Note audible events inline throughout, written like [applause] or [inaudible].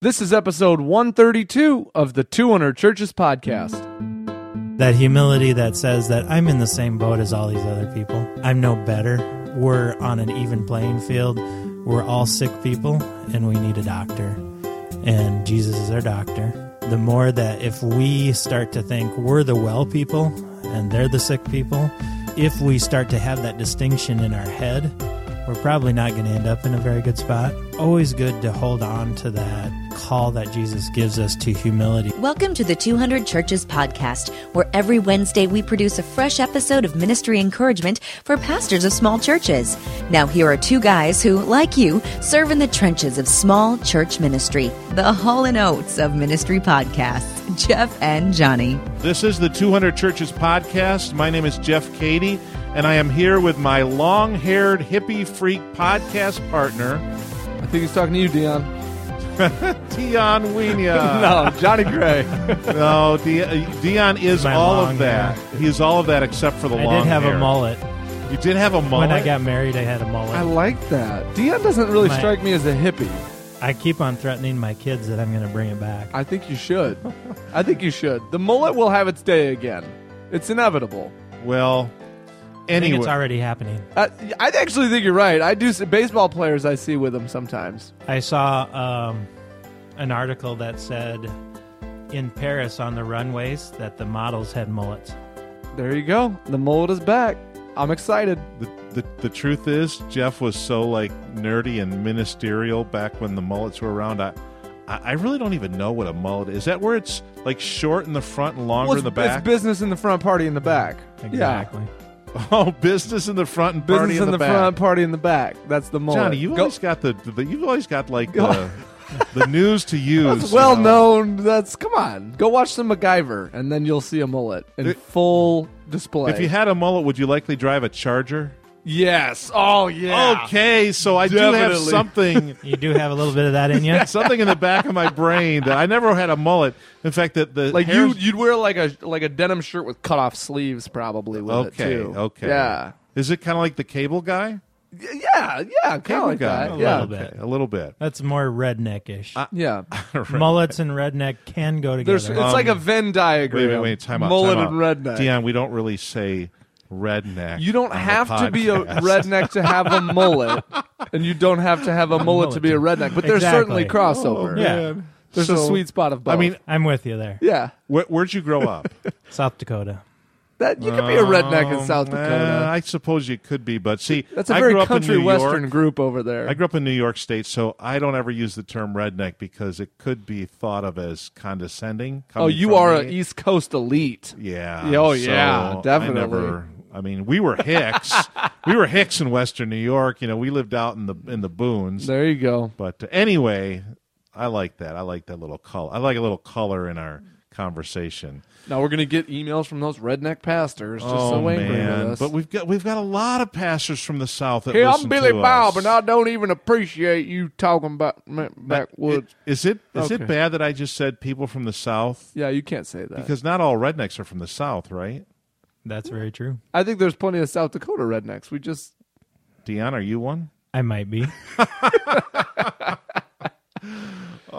This is episode 132 of the 200 Churches podcast. That humility that says that I'm in the same boat as all these other people. I'm no better. We're on an even playing field. We're all sick people and we need a doctor. And Jesus is our doctor. The more that if we start to think we're the well people and they're the sick people, if we start to have that distinction in our head, we're probably not going to end up in a very good spot. Always good to hold on to that call that Jesus gives us to humility. Welcome to the 200 Churches podcast, where every Wednesday we produce a fresh episode of ministry encouragement for pastors of small churches. Now, here are two guys who, like you, serve in the trenches of small church ministry, the Hall and Oates of ministry podcasts, Jeff and Johnny. This is the 200 Churches podcast. My name is Jeff Cady, and I am here with my long haired hippie freak podcast partner, I think he's talking to you, Dion. [laughs] Dion Wienia. [laughs] no, Johnny Gray. [laughs] no, De- uh, Dion is My all of that. hair. He is all of that except for the I long did have hair. a mullet. You did have a mullet? When I got married, I had a mullet. I like that. Dion doesn't really My- strike me as a hippie. I keep on threatening my kids that I'm going to bring it back. I think you should. I think you should. The mullet will have its day again. It's inevitable. well, I think anyway. it's already happening. I, I actually think you're right. I do. see- Baseball players I see with them sometimes. I saw um, an article that said in Paris on the runways that the models had mullets. There you go. The mullet is back. I'm excited. the, the, the truth is, Jeff was so like nerdy and ministerial back when the mullets were around. I, I I really don't even know what a mullet is. Is that where it's like short in the front and longer Well, in the back? it's business in the front, party in the back. Exactly. [laughs] oh, business in the front and party Business in the, back. front, party in the back. That's the mullet. Johnny, you've Go- always got the, the you've always got like the, [laughs] the news to use. That's you well know? known. That's come on. Go watch some MacGyver, and then you'll see a mullet in It- full display. If you had a mullet, would you likely drive a Charger? Yes. Oh yeah. Okay, so I do have Definitely. something. [laughs] You do have a little bit of that in you. [laughs] Something in the back of my brain that I never had a mullet. In fact, that the Like hairs- you, you'd wear like a like a denim shirt with cut off sleeves, probably with Okay, it too. okay. Yeah. Is it kind of like the cable guy? Y- Yeah. Yeah. Kind Cable of like guy. that. A Yeah. little bit. Okay, a little bit. That's more redneckish. Yeah. [laughs] Mullets and redneck can go There's, together. it's like a Venn diagram. Um, Wait, wait, wait. Time out. Mullet time out. and redneck. Dion, we don't really say redneck. You don't have to be a redneck to have a mullet, [laughs] and you don't have to have a mullet to be a redneck. But there's certainly Exactly. crossover. Oh, Yeah. man. There's a So, sweet spot of both. I mean, I'm with you there. yeah, wh- where'd you grow up? [laughs] South Dakota. that you could be a redneck in Um, South eh, Dakota. I suppose you could be, but see, That's a I very grew up in country New western York. group over there. I grew up in New York State, so I don't ever use the term redneck because it could be thought of as condescending. oh, coming you from are me. an East Coast elite. Yeah. Oh, so yeah, I definitely. never. I mean, we were Hicks. [laughs] we were Hicks in Western New York. You know, we lived out in the in the boons. There you go. But uh, anyway, I like that. I like that little color. I like a little color in our conversation. Now we're gonna get emails from those redneck pastors just oh so man! But we've got we've got a lot of pastors from the south that hey, I'm Billy to Bob, us. and I don't even appreciate you talking about backwoods. Is it is Okay. it bad that I just said people from the south? yeah, you can't say that. Because not all rednecks are from the south, right? That's very true. I think there's plenty of South Dakota rednecks. We just Dion, are you one? I might be. [laughs]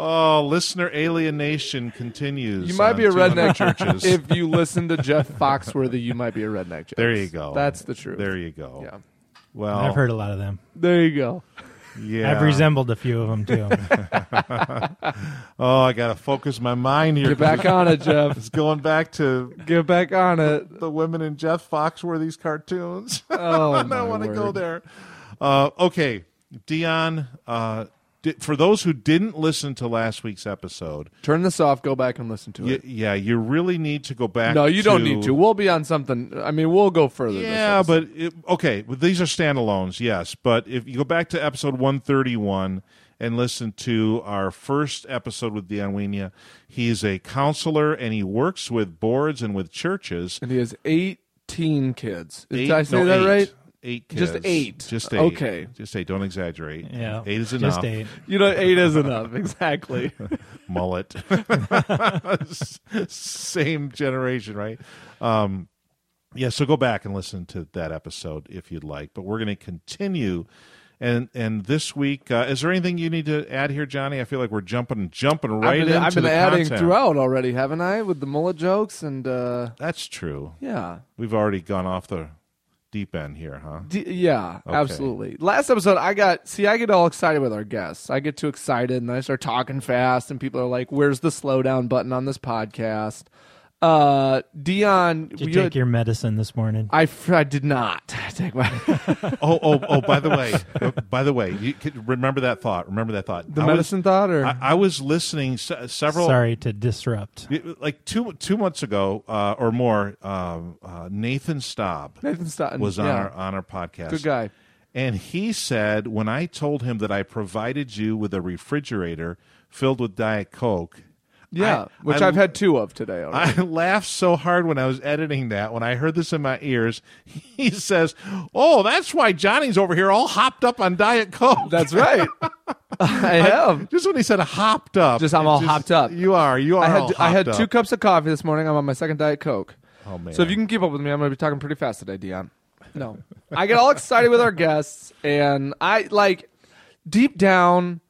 Oh, listener alienation continues. You might on be a 200 redneck churches. if you listen to Jeff Foxworthy, you might be a redneck. Jokes. there you go. That's the truth. There you go. Yeah. Well, I've heard a lot of them. There you go. Yeah. I've resembled a few of them too. [laughs] Oh, I gotta focus my mind here. Get back on it, Jeff. It's going back to Get back on it. the women in Jeff Foxworthy's cartoons. Oh, [laughs] I my don't want to go there. Uh, okay, Dion. Uh, di- for those who didn't listen to last week's episode, Turn this off. Go back and listen to y- it. yeah, you really need to go back. No, you don't need to. We'll be on something. I mean, we'll go further. Yeah, but it, okay, well, these are standalones, yes. But if you go back to episode one thirty one and listen to our first episode with Dion Wienia, he's a counselor and he works with boards and with churches. and he has eighteen kids. Did Eight- I say no, that eight. right? Eight kids. Just eight. Just eight. Okay. Just eight. Don't exaggerate. Yeah, Eight is enough. Just eight. You know, eight is enough. [laughs] Exactly. [laughs] mullet. [laughs] Same generation, right? Um, yeah, so go back and listen to that episode if you'd like. But we're going to continue And and this week, uh, is there anything you need to add here, Johnny? I feel like we're jumping jumping right I've been, into I've been the adding content. throughout already, haven't I? With the mullet jokes and uh, That's true. yeah, We've already gone off the deep end here, huh? D- yeah, Okay. absolutely. Last episode, I got see, I get all excited with our guests. I get too excited and I start talking fast, and people are like, "Where's the slow down button on this podcast?" Uh, Dion, Did you you take had- your medicine this morning? I, I did not [laughs] take my [laughs] oh, oh, oh! By the way, [laughs] by the way, you could remember that thought. Remember that thought. the I was- medicine thought, or I, I was listening se- several. Sorry to disrupt. Like two two months ago uh, or more, um, uh, Nathan Staub Nathan Stoughton was on yeah. our on our podcast. good guy. And he said, when I told him that I provided you with a refrigerator filled with Diet Coke, Yeah, I- which I- I've had two of today. Already. I [laughs] laughed so hard when I was editing that. When I heard this in my ears, [laughs] he says, "Oh, that's why Johnny's over here all hopped up on Diet Coke." That's right. [laughs] I am. just when he said hopped up, Just I'm it all hopped up. You are. You are. I all had I had two up. cups of coffee this morning. I'm on my second diet coke. Oh man. So if you can keep up with me, I'm going to be talking pretty fast today, Dion. No, I get all excited with our guests, and I like deep down.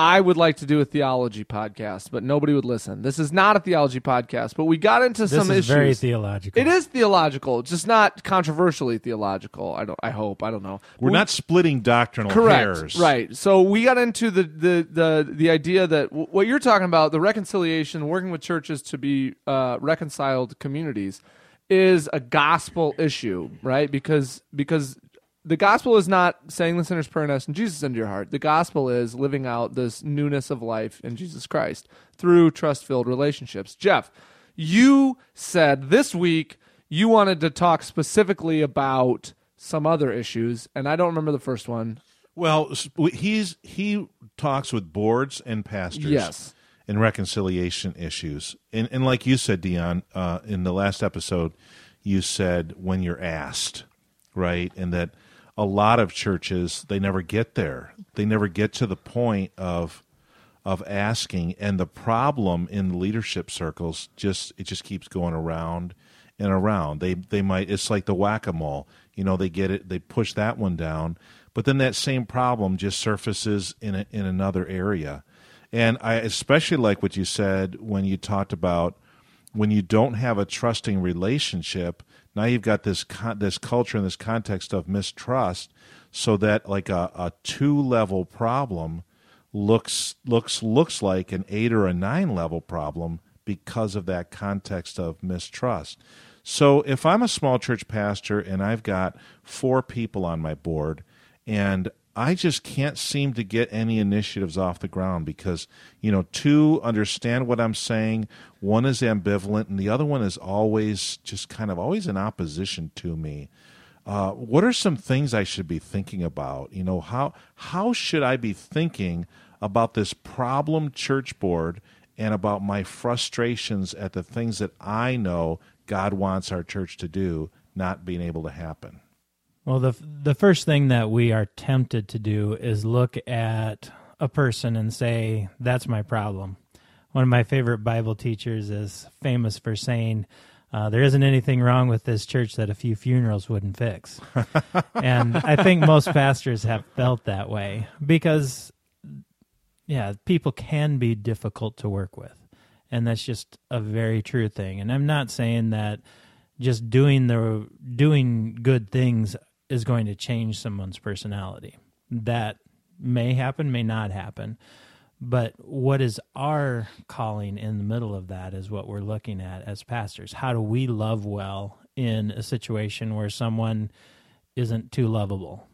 I would like to do a theology podcast, but nobody would listen. This is not a theology podcast, but we got into This some is issues. very theological. it is theological, just not controversially theological. I don't. I hope. I don't know. We're We- not splitting doctrinal Correct. hairs. Right. So we got into the the the the idea that w- what you're talking about, the reconciliation, working with churches to be uh, reconciled communities, is a gospel issue, right? Because because the gospel is not saying the sinner's prayer and asking Jesus into your heart. The gospel is living out this newness of life in Jesus Christ through trust filled relationships. Jeff, you said this week you wanted to talk specifically about some other issues, and I don't remember the first one. Well, he's he talks with boards and pastors. Yes. In reconciliation issues, and and like you said, Dion, uh, in the last episode, you said when you're asked, right, and that a lot of churches they never get there. They never get to the point of of asking, and the problem in leadership circles just it just keeps going around and around. They they might it's like the whack a mole. You know, they get it, they push that one down, but then that same problem just surfaces in a, in another area. And I especially like what you said when you talked about when you don't have a trusting relationship. Now you've got this con- this culture and this context of mistrust, so that like a, a two level problem looks looks looks like an eight or a nine level problem because of that context of mistrust. So if I'm a small church pastor and I've got four people on my board and I just can't seem to get any initiatives off the ground because, you know, two understand what I'm saying, one is ambivalent, and the other one is always just kind of always in opposition to me. Uh, what are some things I should be thinking about? You know, how how should I be thinking about this problem church board and about my frustrations at the things that I know God wants our church to do not being able to happen? Well, the the first thing that we are tempted to do is look at a person and say, "That's my problem." One of my favorite Bible teachers is famous for saying, uh, "There isn't anything wrong with this church that a few funerals wouldn't fix," [laughs] and I think most pastors have felt that way because, yeah, people can be difficult to work with, and that's just a very true thing. And I'm not saying that just doing the doing good things is going to change someone's personality. That may happen, may not happen. But what is our calling in the middle of that is what we're looking at as pastors. How do we love well in a situation where someone isn't too lovable?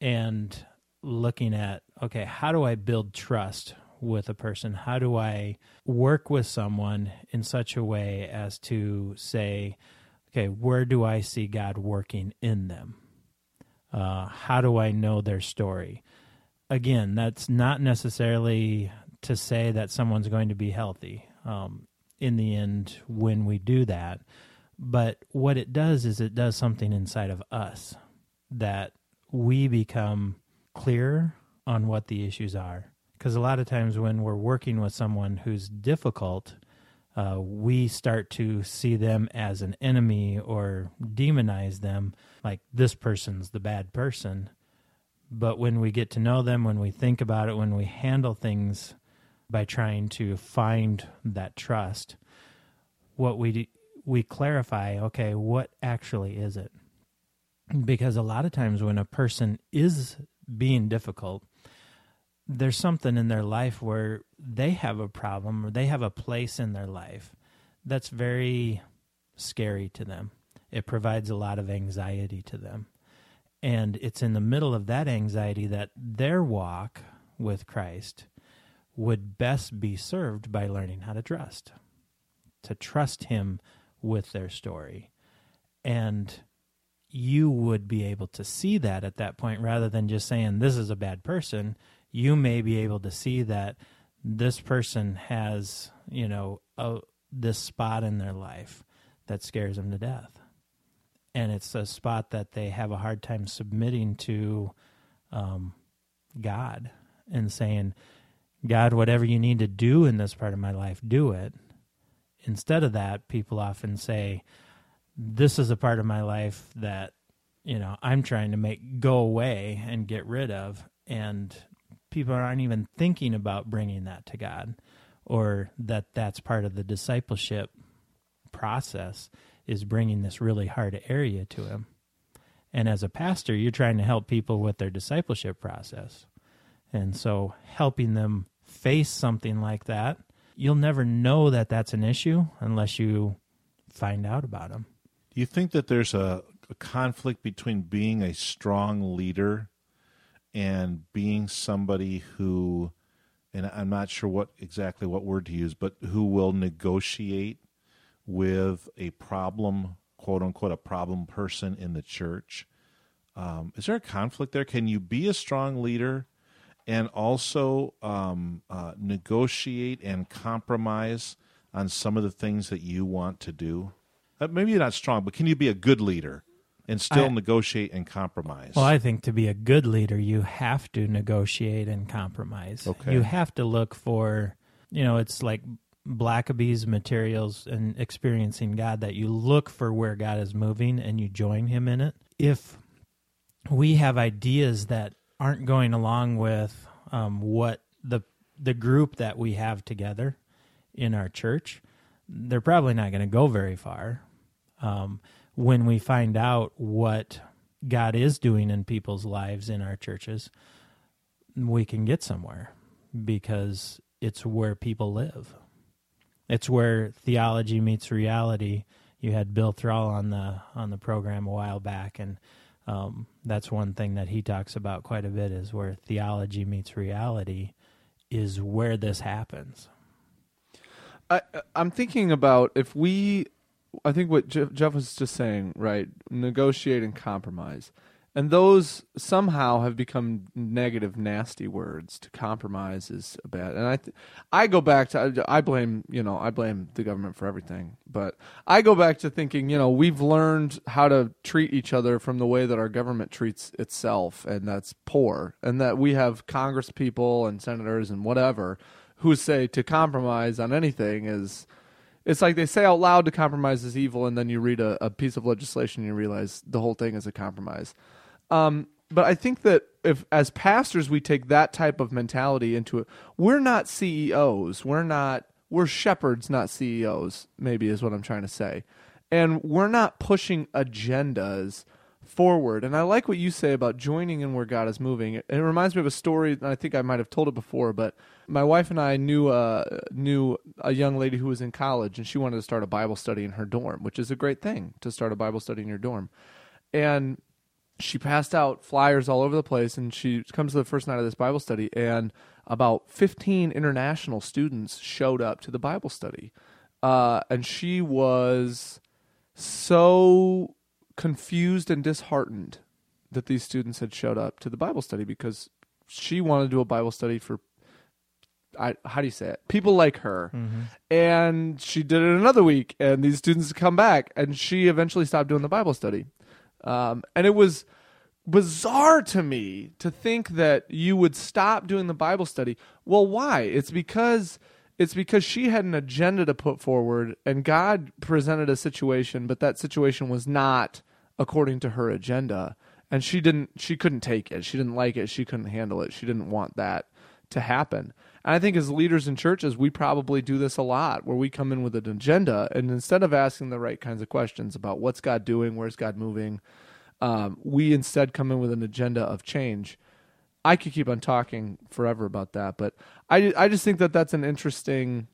And looking at, okay, how do I build trust with a person? How do I work with someone in such a way as to say, okay, where do I see God working in them? Uh, how do I know their story? Again, that's not necessarily to say that someone's going to be healthy um, in the end when we do that. But what it does is it does something inside of us that we become clearer on what the issues are. Because a lot of times when we're working with someone who's difficult, uh, we start to see them as an enemy or demonize them like this person's the bad person. But when we get to know them, when we think about it, when we handle things by trying to find that trust, what we do, we clarify, okay, what actually is it? Because a lot of times when a person is being difficult, there's something in their life where they have a problem or they have a place in their life that's very scary to them. It provides a lot of anxiety to them. And it's in the middle of that anxiety that their walk with Christ would best be served by learning how to trust, to trust Him with their story. And you would be able to see that at that point rather than just saying, This is a bad person. You may be able to see that this person has, you know, a, this spot in their life that scares them to death and it's a spot that they have a hard time submitting to um, God and saying, God, whatever you need to do in this part of my life, do it. Instead of that, people often say, This is a part of my life that, you know, I'm trying to make go away and get rid of. And people aren't even thinking about bringing that to God or that that's part of the discipleship process is bringing this really hard area to him. And as a pastor, you're trying to help people with their discipleship process. And so helping them face something like that, you'll never know that that's an issue unless you find out about them. Do you think that there's a, a conflict between being a strong leader and being somebody who, and I'm not sure what exactly what word to use, but who will negotiate with a problem, quote unquote, a problem person in the church. Um, is there a conflict there? Can you be a strong leader and also um, uh, negotiate and compromise on some of the things that you want to do? Uh, maybe you're not strong, but can you be a good leader and still I, negotiate and compromise? Well, I think to be a good leader, you have to negotiate and compromise. Okay. You have to look for, you know, it's like Blackaby's materials and experiencing God that you look for where God is moving and you join Him in it. If we have ideas that aren't going along with um, what the the group that we have together in our church, they're probably not going to go very far. Um, when we find out what God is doing in people's lives in our churches, we can get somewhere because it's where people live. It's where theology meets reality. You had Bill Thrall on the on the program a while back, and um, that's one thing that he talks about quite a bit is where theology meets reality is where this happens. I, I'm thinking about if we, I think what Jeff, Jeff was just saying, right? Negotiate and compromise and those somehow have become negative, nasty words. To compromise is bad, and I, th- I go back to I blame you know I blame the government for everything, but I go back to thinking you know we've learned how to treat each other from the way that our government treats itself, and that's poor, and that we have Congress people and senators and whatever who say to compromise on anything is it's like they say out loud to compromise is evil, and then you read a, a piece of legislation and you realize the whole thing is a compromise. Um, but I think that if as pastors we take that type of mentality into it, we're not CEOs. We're not we're shepherds, not CEOs, maybe is what I'm trying to say. And we're not pushing agendas forward. And I like what you say about joining in where God is moving. It, reminds me of a story, and I think I might have told it before, but my wife and I knew uh, knew a young lady who was in college, and she wanted to start a Bible study in her dorm, which is a great thing to start a Bible study in your dorm. And she passed out flyers all over the place and she comes to the first night of this bible study and about 15 international students showed up to the bible study uh, and she was so confused and disheartened that these students had showed up to the bible study because she wanted to do a bible study for I, how do you say it? People like her. Mm-hmm. And she did it another week, and these students come back, and she eventually stopped doing the Bible study. Um, and it was bizarre to me to think that you would stop doing the Bible study. Well, why? It's because it's because she had an agenda to put forward and God presented a situation, but that situation was not according to her agenda. and she didn't she couldn't take it. She didn't like it. She couldn't handle it. She didn't want that to happen. And I think as leaders in churches, we probably do this a lot where we come in with an agenda and instead of asking the right kinds of questions about what's God doing, where's God moving, um, we instead come in with an agenda of change. I could keep on talking forever about that, but I, I just think that that's an interesting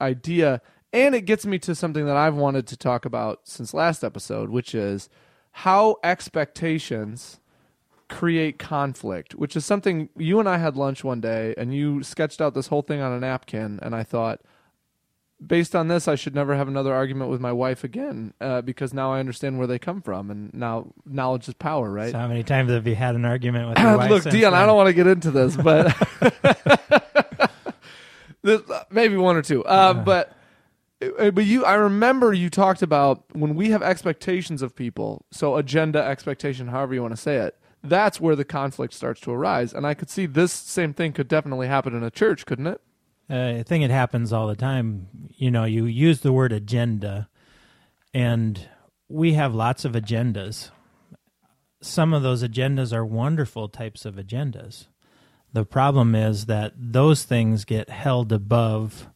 idea. And it gets me to something that I've wanted to talk about since last episode, which is how expectations create conflict, which is something you and I had lunch one day and you sketched out this whole thing on a napkin. And I thought, based on this, I should never have another argument with my wife again uh, because now I understand where they come from. And now knowledge is power, right? So how many times have you had an argument with [laughs] your wife? Look, Dion, I don't want to get into this, but [laughs] [laughs] This- maybe one or two. Uh, but uh, but you, I remember you talked about when we have expectations of people, so agenda, expectation, however you want to say it. That's where the conflict starts to arise, and I could see this same thing could definitely happen in a church, couldn't it? Uh, I think it happens all the time. You know, you use the word agenda, and we have lots of agendas. Some of those agendas are wonderful types of agendas. The problem is that those things get held above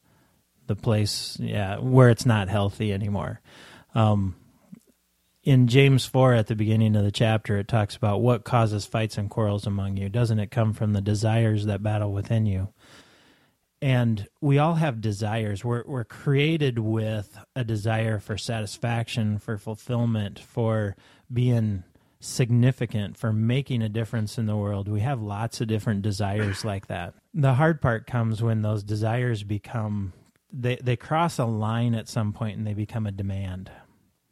the place, yeah, where it's not healthy anymore. Um, in James 4 at the beginning of the chapter, it talks about what causes fights and quarrels among you. Doesn't it come from the desires that battle within you? and we all have desires we're we're created with a desire for satisfaction for fulfillment for being significant for making a difference in the world we have lots of different desires like that the hard part comes when those desires become they they cross a line at some point and they become a demand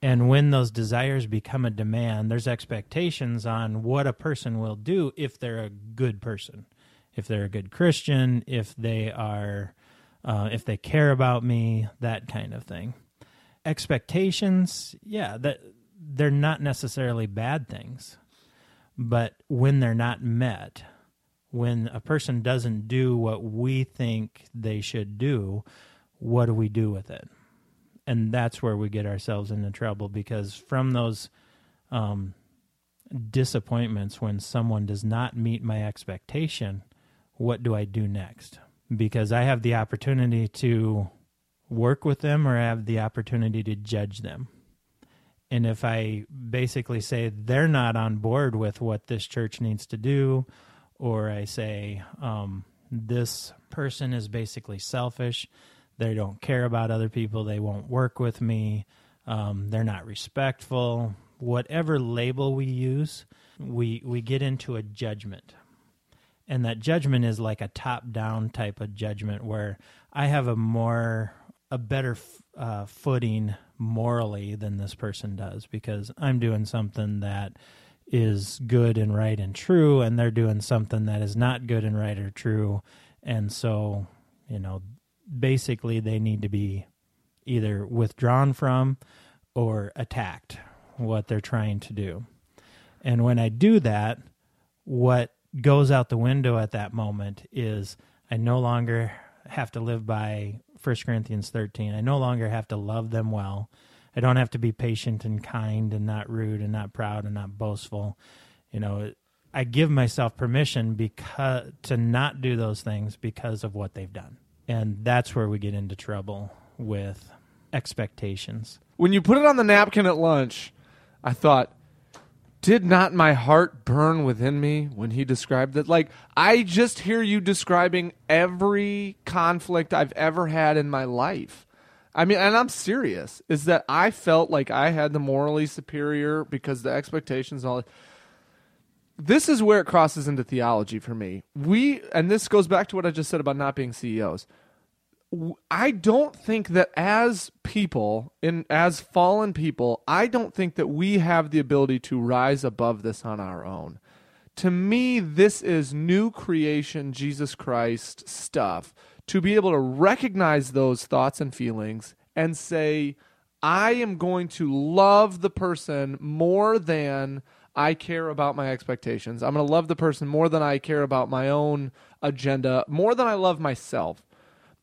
and when those desires become a demand there's expectations on what a person will do if they're a good person if they're a good Christian, if they are, uh, if they care about me, that kind of thing. Expectations, yeah, that they're not necessarily bad things, but when they're not met, when a person doesn't do what we think they should do, what do we do with it? And that's where we get ourselves into trouble because from those um, disappointments when someone does not meet my expectation, what do I do next? Because I have the opportunity to work with them or I have the opportunity to judge them. And if I basically say they're not on board with what this church needs to do, or I say um, this person is basically selfish, they don't care about other people, they won't work with me, um, they're not respectful, whatever label we use, we, we get into a judgment. And that judgment is like a top down type of judgment where i have a more a better uh, footing morally than this person does because i'm doing something that is good and right and true and they're doing something that is not good and right or true. And so you know basically they need to be either withdrawn from or attacked what they're trying to do and when i do that what goes out the window at that moment is I no longer have to live by 1 Corinthians 13. I no longer have to love them well. I don't have to be patient and kind and not rude and not proud and not boastful. You know, I give myself permission because to not do those things because of what they've done. And that's where we get into trouble with expectations. When you put it on the napkin at lunch, I thought, did not my heart burn within me when he described it? Like, I just hear you describing every conflict I've ever had in my life. I mean, and I'm serious, is that I felt like I had the morally superior because the expectations and all this is where it crosses into theology for me. We, and this goes back to what I just said about not being CEOs. I don't think that as people, in as fallen people, I don't think that we have the ability to rise above this on our own. To me, this is new creation, Jesus Christ stuff. To be able to recognize those thoughts and feelings and say, I am going to love the person more than I care about my expectations. I'm going to love the person more than I care about my own agenda, more than I love myself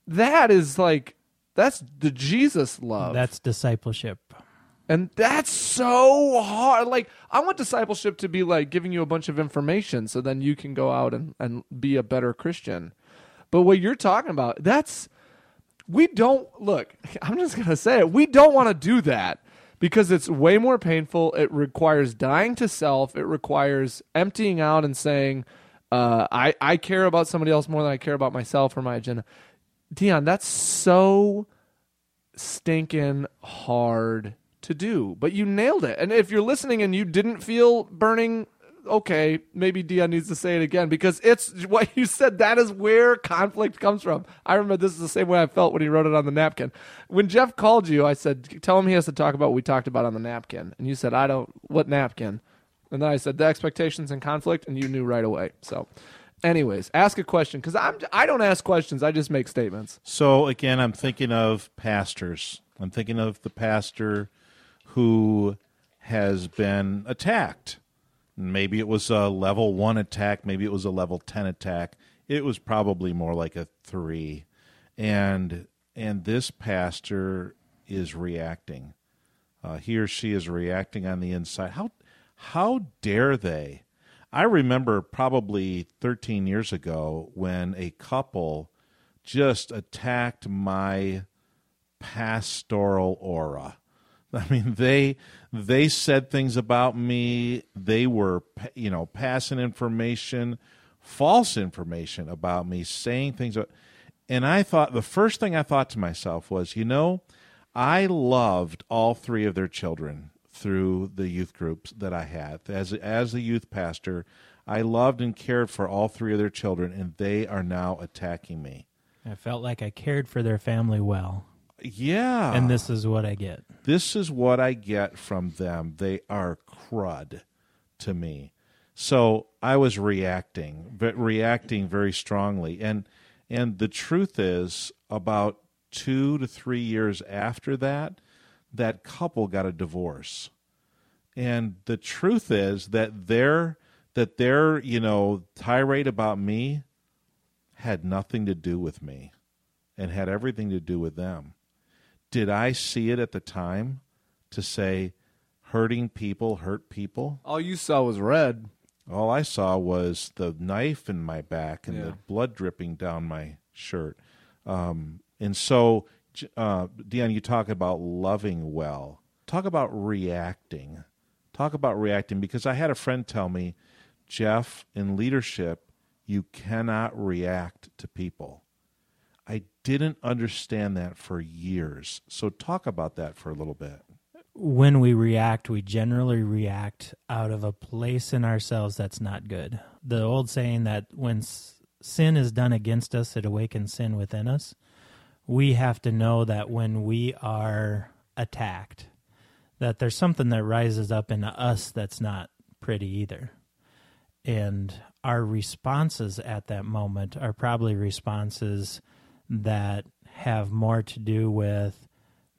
that is like that's the Jesus love. That's discipleship. And that's so hard. Like, I want discipleship to be like giving you a bunch of information so then you can go out and, and be a better Christian. But what you're talking about, that's, we don't, look, [laughs] I'm just going to say it. We don't want to do that because it's way more painful. It requires dying to self, it requires emptying out and saying, uh, I, I care about somebody else more than I care about myself or my agenda. Dion, that's so stinking hard to do, but you nailed it. And if you're listening and you didn't feel burning, okay, maybe Dion needs to say it again because it's what you said. That is where conflict comes from. I remember this is the same way I felt when he wrote it on the napkin. When Jeff called you, I said, tell him he has to talk about what we talked about on the napkin. And you said, I don't, what napkin? And then I said, the expectations and conflict, and you knew right away. So, anyways, ask a question because I'm I don't ask questions. I just make statements. So again, I'm thinking of pastors. I'm thinking of the pastor who has been attacked. Maybe it was a level one attack. Maybe it was a level ten attack. It was probably more like a three, and and this pastor is reacting. Uh, he or she is reacting on the inside. How how dare they? I remember probably 13 years ago when a couple just attacked my pastoral aura. [laughs] I mean, they they said things about me. They were, you know, passing information, false information about me, saying things. And I thought the first thing I thought to myself was, you know, I loved all three of their children through the youth groups that I had. As as a youth pastor, I loved and cared for all three of their children, and they are now attacking me. I felt like I cared for their family well. Yeah. And this is what I get. This is what I get from them. They are crud to me. So I was reacting, but reacting very strongly. And and the truth is about 2 to 3 years after that, that couple got a divorce. And the truth is that their that their, you know, tirade about me had nothing to do with me and had everything to do with them. Did I see it at the time to say hurting people hurt people? All you saw was red. All I saw was the knife in my back and Yeah. the blood dripping down my shirt. Um, and so, uh, Dion, you talk about loving well. Talk about reacting. Talk about reacting because I had a friend tell me, Jeff, in leadership, you cannot react to people. I didn't understand that for years. So, talk about that for a little bit. When we react, we generally react out of a place in ourselves that's not good. The old saying that when sin is done against us, it awakens sin within us. We have to know that when we are attacked, that there's something that rises up in us that's not pretty either. And our responses at that moment are probably responses that have more to do with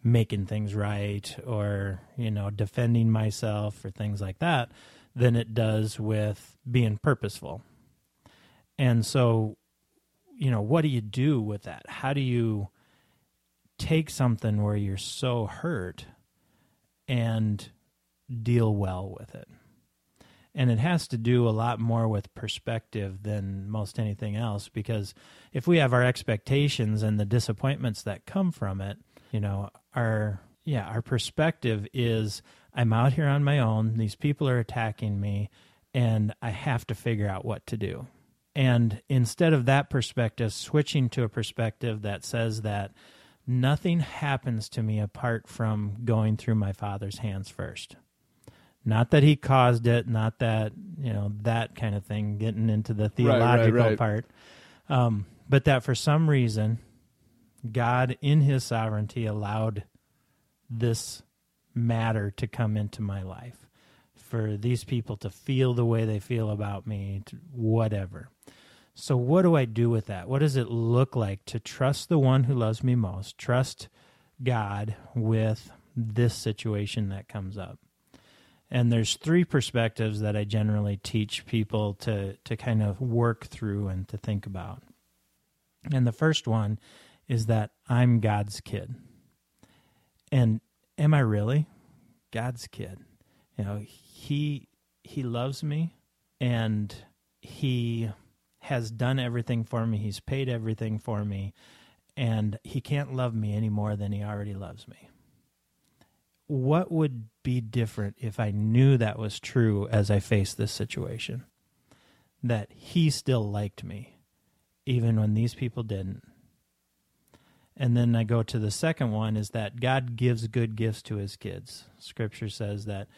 making things right or, you know, defending myself or things like that than it does with being purposeful. And so, you know, what do you do with that? How do you take something where you're so hurt and deal well with it? And it has to do a lot more with perspective than most anything else because if we have our expectations and the disappointments that come from it, you know, our yeah, our perspective is I'm out here on my own, these people are attacking me and I have to figure out what to do. And instead of that perspective, switching to a perspective that says that nothing happens to me apart from going through my father's hands first. Not that he caused it, not that, you know, that kind of thing, getting into the right, theological right. part. Um, but that for some reason, God, in his sovereignty, allowed this matter to come into my life for these people to feel the way they feel about me, to whatever. So, what do I do with that? What does it look like to trust the one who loves me most, trust God with this situation that comes up? And there's three perspectives that I generally teach people to, to kind of work through and to think about. And the first one is that I'm God's kid. And am I really? God's kid. You know, he he loves me and he has done everything for me. He's paid everything for me and he can't love me any more than he already loves me. What would be different if I knew that was true as I faced this situation? That he still liked me even when these people didn't. And then I go to the second one is that God gives good gifts to his kids. Scripture says that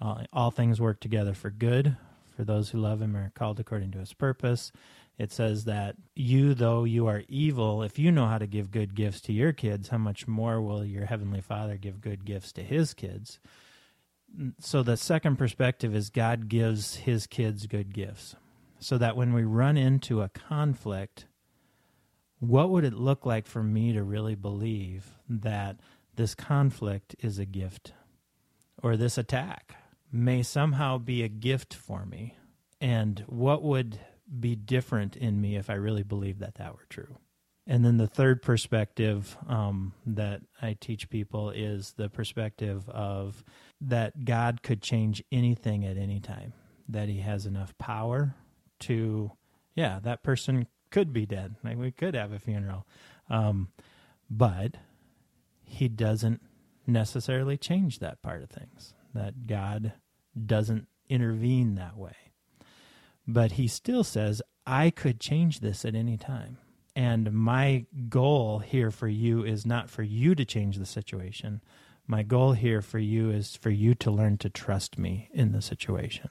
uh, all things work together for good for those who love him are called according to his purpose. It says that you, though you are evil, if you know how to give good gifts to your kids, how much more will your heavenly Father give good gifts to his kids? So the second perspective is God gives his kids good gifts. So that when we run into a conflict, what would it look like for me to really believe that this conflict is a gift or this attack may somehow be a gift for me? And what would be different in me if I really believed that that were true? And then the third perspective um, that I teach people is the perspective of that God could change anything at any time, that He has enough power to, yeah, that person could be dead. Like we could have a funeral. Um, but he doesn't necessarily change that part of things, that God doesn't intervene that way. But he still says, I could change this at any time. And my goal here for you is not for you to change the situation. My goal here for you is for you to learn to trust me in the situation.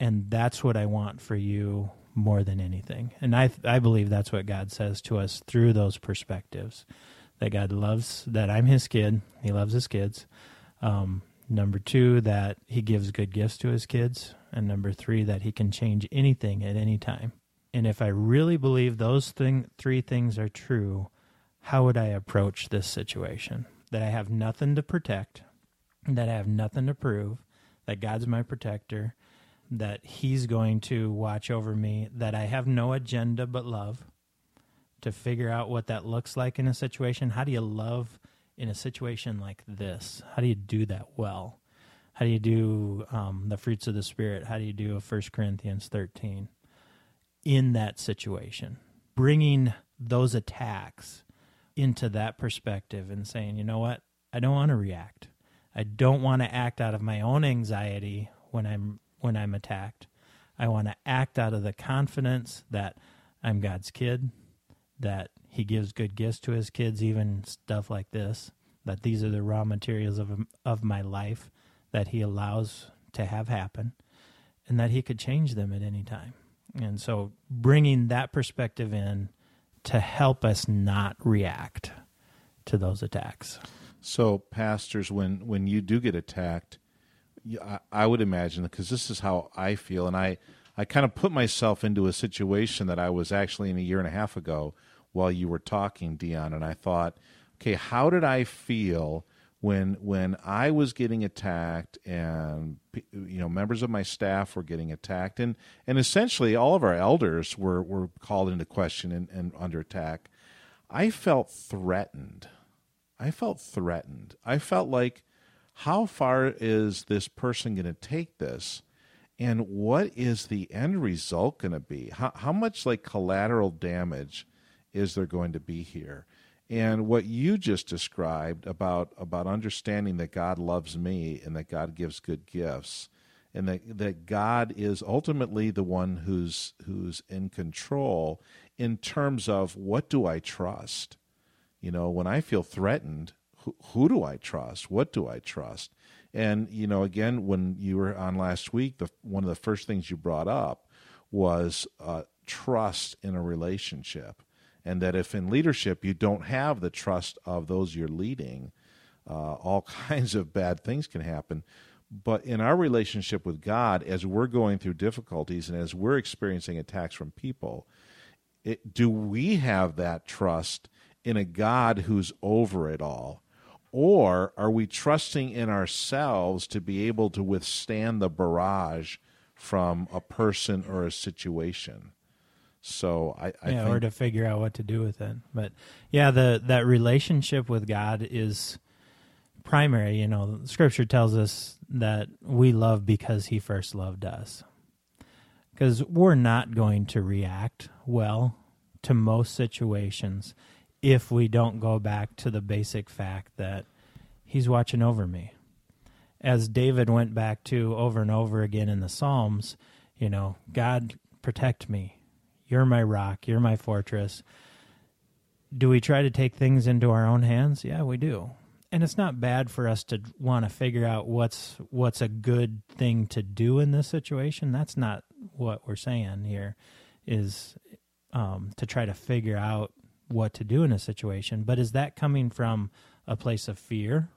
And that's what I want for you more than anything. And I I believe that's what God says to us through those perspectives. That God loves that I'm His kid. He loves His kids. Um, number two, that He gives good gifts to His kids, and number three, that He can change anything at any time. And if I really believe those thing three things are true, how would I approach this situation? That I have nothing to protect, that I have nothing to prove, that God's my protector, that he's going to watch over me, that I have no agenda but love to figure out what that looks like in a situation. How do you love in a situation like this? How do you do that well? How do you do um, the fruits of the Spirit? How do you do a 1 Corinthians 13 in that situation? Bringing those attacks into that perspective and saying, you know what? I don't want to react. I don't want to act out of my own anxiety when I'm when I'm attacked. I want to act out of the confidence that I'm God's kid, that He gives good gifts to His kids, even stuff like this, that these are the raw materials of, of my life that He allows to have happen, and that He could change them at any time. And so bringing that perspective in to help us not react to those attacks. So, pastors, when, when you do get attacked, I, would imagine because this is how I feel, and I I kind of put myself into a situation that I was actually in a year and a half ago while you were talking, Dion, and I thought, okay, how did I feel when when I was getting attacked and you know members of my staff were getting attacked and and essentially all of our elders were were called into question and, and under attack. I felt threatened. I felt threatened. I felt like how far is this person going to take this? And what is the end result going to be? How, how much like collateral damage is there going to be here? And what you just described about about understanding that God loves me and that God gives good gifts and that that God is ultimately the one who's who's in control in terms of what do I trust? You know, when I feel threatened, who, who do I trust? What do I trust? And you know, again, when you were on last week, the one of the first things you brought up was uh, trust in a relationship, and that if in leadership you don't have the trust of those you're leading, uh, all [laughs] kinds of bad things can happen. But in our relationship with God, as we're going through difficulties and as we're experiencing attacks from people, it, do we have that trust in a God who's over it all? Or are we trusting in ourselves to be able to withstand the barrage from a person or a situation? So I, I yeah, think, or to figure out what to do with it. But yeah, the that relationship with God is primary, you know, scripture tells us that we love because he first loved us. Because we're not going to react well to most situations if we don't go back to the basic fact that he's watching over me. As David went back to over and over again in the Psalms, you know, God protect me. You're my rock, you're my fortress. Do we try to take things into our own hands? Yeah, we do and it's not bad for us to want to figure out what's what's a good thing to do in this situation. That's not what we're saying here. Is um, to try to figure out what to do in a situation. But is that coming from a place of fear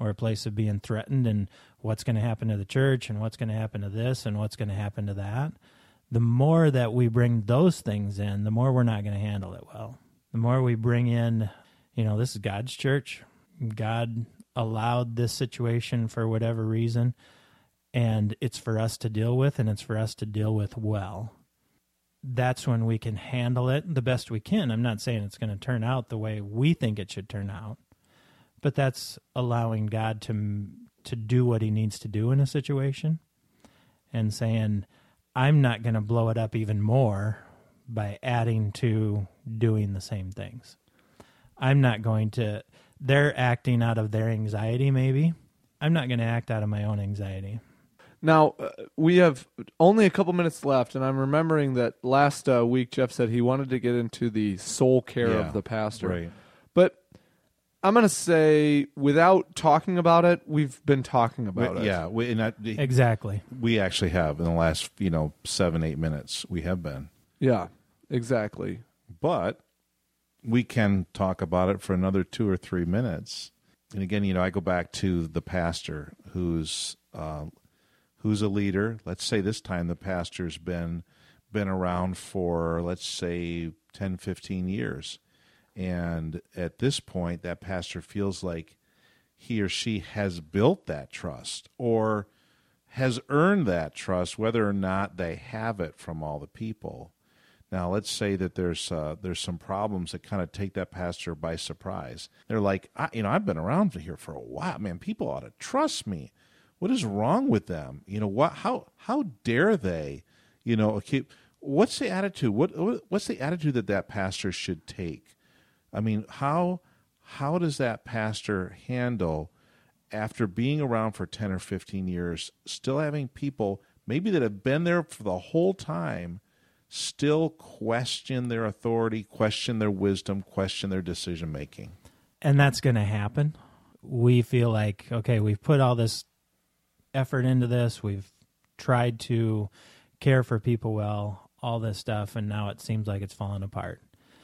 or a place of being threatened and what's going to happen to the church and what's going to happen to this and what's going to happen to that? The more that we bring those things in, the more we're not going to handle it well. The more we bring in, you know, this is God's church God allowed this situation for whatever reason, and it's for us to deal with, and it's for us to deal with well. That's when we can handle it the best we can. I'm not saying it's going to turn out the way we think it should turn out, but that's allowing God to to do what He needs to do in a situation, and saying, "I'm not going to blow it up even more by adding to doing the same things." I'm not going to they're acting out of their anxiety maybe i'm not going to act out of my own anxiety now uh, we have only a couple minutes left and i'm remembering that last uh, week jeff said he wanted to get into the soul care Yeah, of the pastor right. but i'm going to say without talking about it we've been talking about We- it yeah, we, and I, exactly we actually have in the last you know seven eight minutes we have been, yeah exactly but we can talk about it for another two or three minutes. And again, you know, I go back to the pastor who's uh, who's a leader. Let's say this time the pastor's been been around for let's say 10, 15 years. And at this point, that pastor feels like he or she has built that trust or has earned that trust, whether or not they have it from all the people. Now, let's say that there's uh, there's some problems that kind of take that pastor by surprise. They're like, you know, I've been around here for a while, man. People ought to trust me. What is wrong with them? You know, what? How how dare they? You know. What's the attitude? What what's the attitude that that pastor should take? I mean, how how does that pastor handle after being around for 10 or 15 years, still having people maybe that have been there for the whole time still question their authority, question their wisdom, question their decision making. and that's going to happen. We feel like okay we've put all this effort into this. We've tried to care for people well all this stuff and now it seems like it's falling apart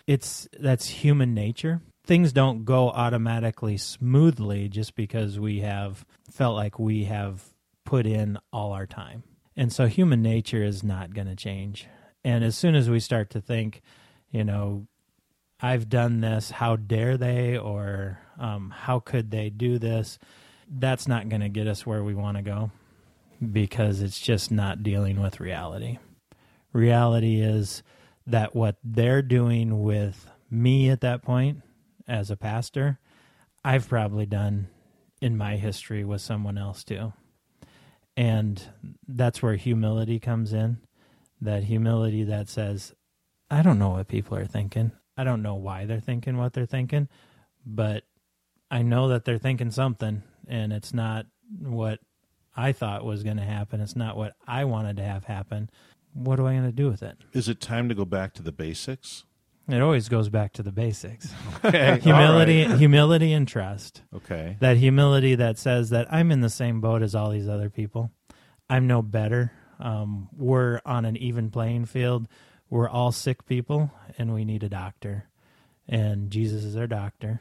it's that's human nature things don't go automatically smoothly just because we have felt like we have put in all our time and so human nature is not going to change and as soon as we start to think you know I've done this. How dare they? Or um, how could they do this? That's not going to get us where we want to go because it's just not dealing with reality. Reality is that what they're doing with me at that point as a pastor, I've probably done in my history with someone else too. And that's where humility comes in. That humility that says, I don't know what people are thinking. I don't know why they're thinking what they're thinking, but I know that they're thinking something, and it's not what I thought was going to happen. It's not what I wanted to have happen. What am I going to do with it? Is it time to go back to the basics? It always goes back to the basics. [laughs] Okay. humility, humility and trust. Okay. That humility that says that I'm in the same boat as all these other people. I'm no better. Um, we're on an even playing field. We're all sick people, and we need a doctor. And Jesus is our doctor.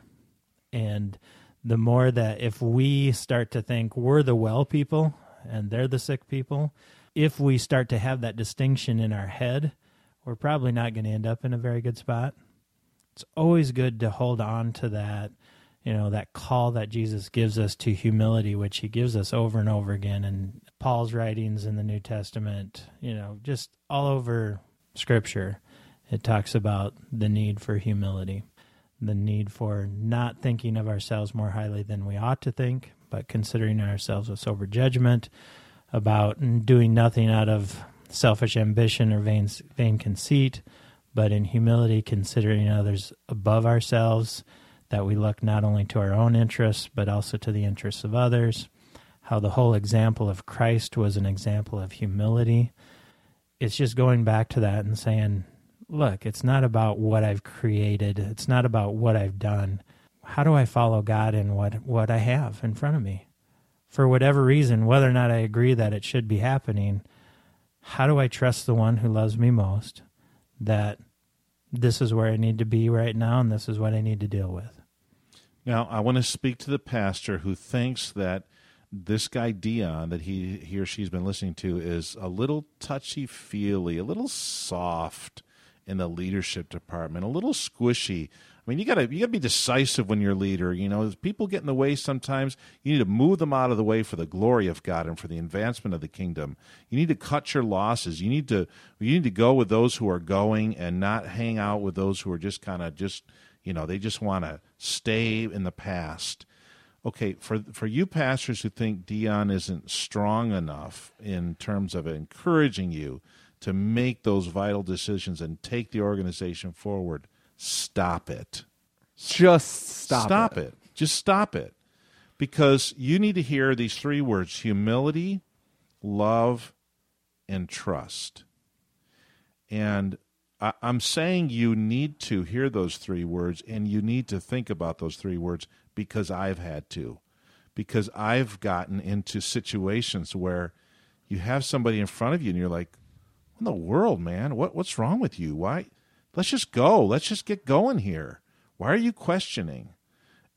And the more that if we start to think we're the well people and they're the sick people, if we start to have that distinction in our head, we're probably not going to end up in a very good spot. It's always good to hold on to that, you know, that call that Jesus gives us to humility, which he gives us over and over again in Paul's writings in the New Testament, you know, just all over scripture. It talks about the need for humility. the need for not thinking of ourselves more highly than we ought to think, but considering ourselves with sober judgment, about doing nothing out of selfish ambition or vain, vain conceit, but in humility considering others above ourselves, that we look not only to our own interests, but also to the interests of others, how the whole example of Christ was an example of humility. It's just going back to that and saying, look, it's not about what I've created, it's not about what I've done. How do I follow God in what, what I have in front of me? For whatever reason, whether or not I agree that it should be happening, how do I trust the one who loves me most that this is where I need to be right now and this is what I need to deal with? Now, I want to speak to the pastor who thinks that this guy Dion that he he or she's been listening to is a little touchy feely, a little soft in the leadership department, a little squishy. I mean, you gotta you gotta be decisive when you're leader. You know, people get in the way sometimes. You need to move them out of the way for the glory of God and for the advancement of the kingdom. You need to cut your losses. You need to you need to go with those who are going and not hang out with those who are just kind of just you know they just want to stay in the past. Okay, for for you pastors who think Dion isn't strong enough in terms of encouraging you to make those vital decisions and take the organization forward stop it. Just stop, stop it. it. Just stop it. Because you need to hear these three words humility, love, and trust. And I, am saying you need to hear those three words and you need to think about those three words because I've had to. Because I've gotten into situations where you have somebody in front of you and you're like, what in the world, man? What what's wrong with you? Why let's just go. Let's just get going here. Why are you questioning?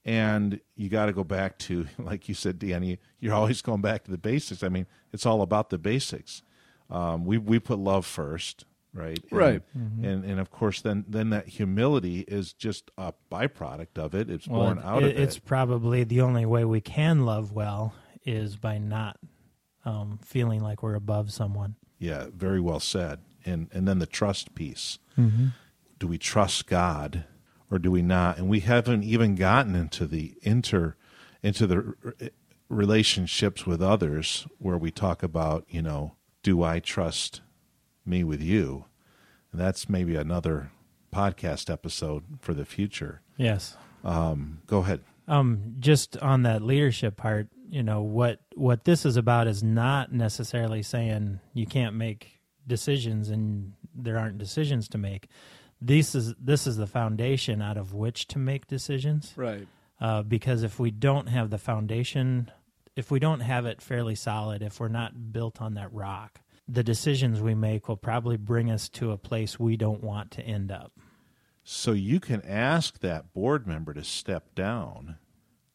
And you got to go back to, [laughs] like you said, Danny, you're always going back to the basics. I mean, it's all about the basics. Um, we we put love first, right? And, right. Mm-hmm. And and of course, then then that humility is just a byproduct of it. It's well, born out it, of it. It's probably the only way we can love well is by not um, feeling like we're above someone. Yeah, very well said. And and then the trust piece. Mm-hmm do we trust God or do we not? And we haven't even gotten into the inter into the relationships with others where we talk about, you know, do I trust me with you? And that's maybe another podcast episode for the future. Yes. Um, go ahead. Um, just on that leadership part, you know what what this is about is not necessarily saying you can't make decisions and there aren't decisions to make this is this is the foundation out of which to make decisions. Right. Uh, because if we don't have the foundation, if we don't have it fairly solid, if we're not built on that rock, the decisions we make will probably bring us to a place we don't want to end up. So you can ask that board member to step down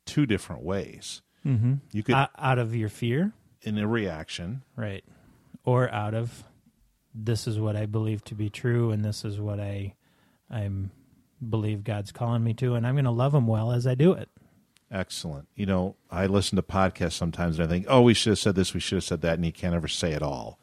two different ways. Mm-hmm. You could out of your fear, in a reaction, right, or out of this is what I believe to be true, and this is what I I'm believe God's calling me to, and I'm going to love Him well as I do it. Excellent. You know, I listen to podcasts sometimes and I think, oh, we should have said this, we should have said that, and you can't ever say it all.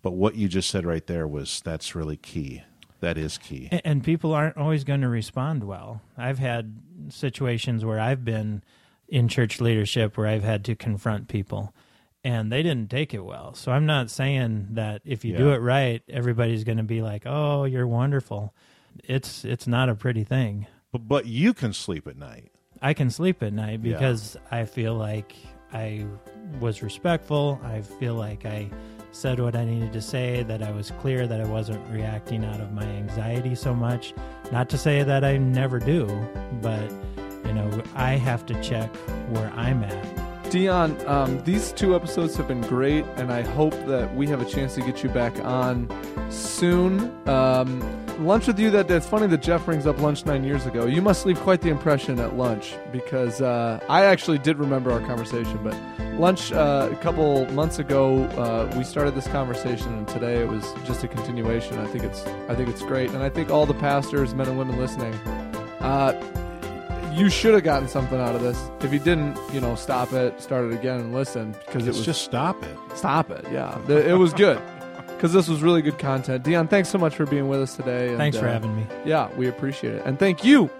But what you just said right there was that's really key. That is key. And, and people aren't always going to respond well. I've had situations where I've been in church leadership where I've had to confront people and they didn't take it well. So I'm not saying that if you yeah. do it right, everybody's going to be like, "Oh, you're wonderful." It's it's not a pretty thing. But but you can sleep at night. I can sleep at night because yeah. I feel like I was respectful. I feel like I said what I needed to say, that I was clear, that I wasn't reacting out of my anxiety so much. Not to say that I never do, but you know, I have to check where I'm at Dion, um, these two episodes have been great, and I hope that we have a chance to get you back on soon. Um, lunch with you that it's funny that Jeff brings up lunch nine years ago. You must leave quite the impression at lunch because uh, I actually did remember our conversation, but lunch uh, a couple months ago uh, we started this conversation, and today it was just a continuation. I think it's I think it's great, and I think all the pastors, men and women listening. You should have gotten something out of this. If you didn't, you know, stop it, start it again, and listen because it was just stop it. Stop it. Yeah, it was good because this was really good content. Dion, thanks so much for being with us today. And, thanks for uh, having me. Yeah, we appreciate it, and thank you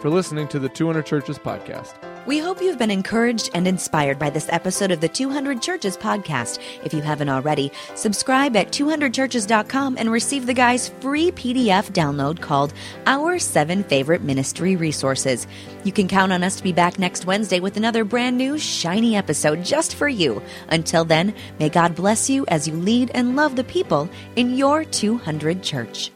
for listening to the 200 Churches podcast. We hope you've been encouraged and inspired by this episode of the 200 Churches podcast. If you haven't already, subscribe at 200churches.com and receive the guy's free PDF download called Our Seven Favorite Ministry Resources. You can count on us to be back next Wednesday with another brand new, shiny episode just for you. Until then, may God bless you as you lead and love the people in your 200 church.